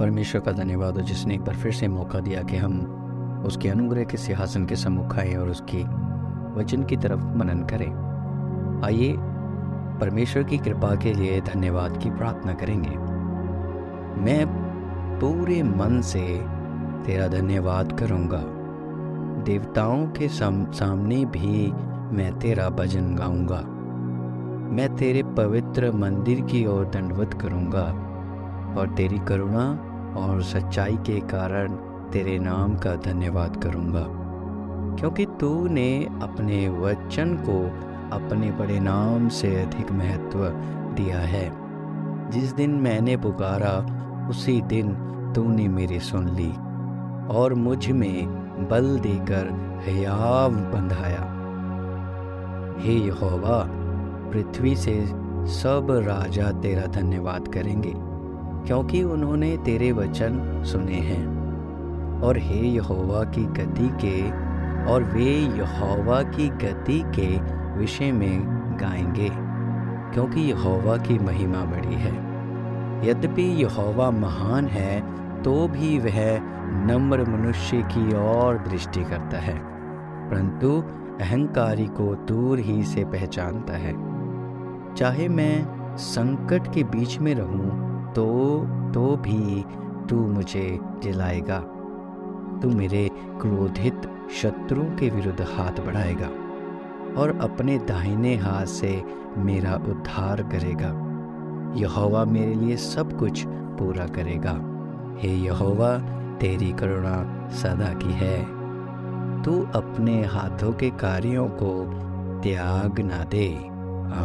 परमेश्वर का धन्यवाद हो जिसने एक बार फिर से मौका दिया कि हम उसके अनुग्रह के सिंहासन के सम्मुख आए और उसकी वचन की तरफ़ मनन करें। आइए परमेश्वर की कृपा के लिए धन्यवाद की प्रार्थना करेंगे। मैं पूरे मन से तेरा धन्यवाद करूँगा। देवताओं के साम, सामने भी मैं तेरा भजन गाऊँगा। मैं तेरे पवित्र मंदिर की ओर दंडवत करूँगा। और तेरी करुणा और सच्चाई के कारण तेरे नाम का धन्यवाद करूँगा। क्योंकि तूने अपने वचन को अपने बड़े नाम से अधिक महत्व दिया है। जिस दिन मैंने पुकारा, उसी दिन तूने मेरी सुन ली और मुझमें बल देकर हयाव बंधाया। हे यहोवा, पृथ्वी से सब राजा तेरा धन्यवाद करेंगे। क्योंकि उन्होंने तेरे वचन सुने हैं। और हे यहोवा की गति के, और वे यहोवा की गति के विषय में गाएँगे, क्योंकि यहोवा की महिमा बड़ी है। यद्यपि यहोवा महान है तो भी वह नम्र मनुष्य की ओर दृष्टि करता है, परंतु अहंकारी को दूर ही से पहचानता है। चाहे मैं संकट के बीच में रहूँ तो तो भी तू मुझे जिलाएगा। तू मेरे क्रोधित शत्रुओं के विरुद्ध हाथ बढ़ाएगा और अपने दाहिने हाथ से मेरा उद्धार करेगा। यहोवा मेरे लिए सब कुछ पूरा करेगा। हे यहोवा, तेरी करुणा सदा की है। तू अपने हाथों के कार्यों को त्याग ना दे।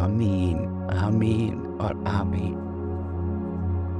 आमीन आमीन और आमीन।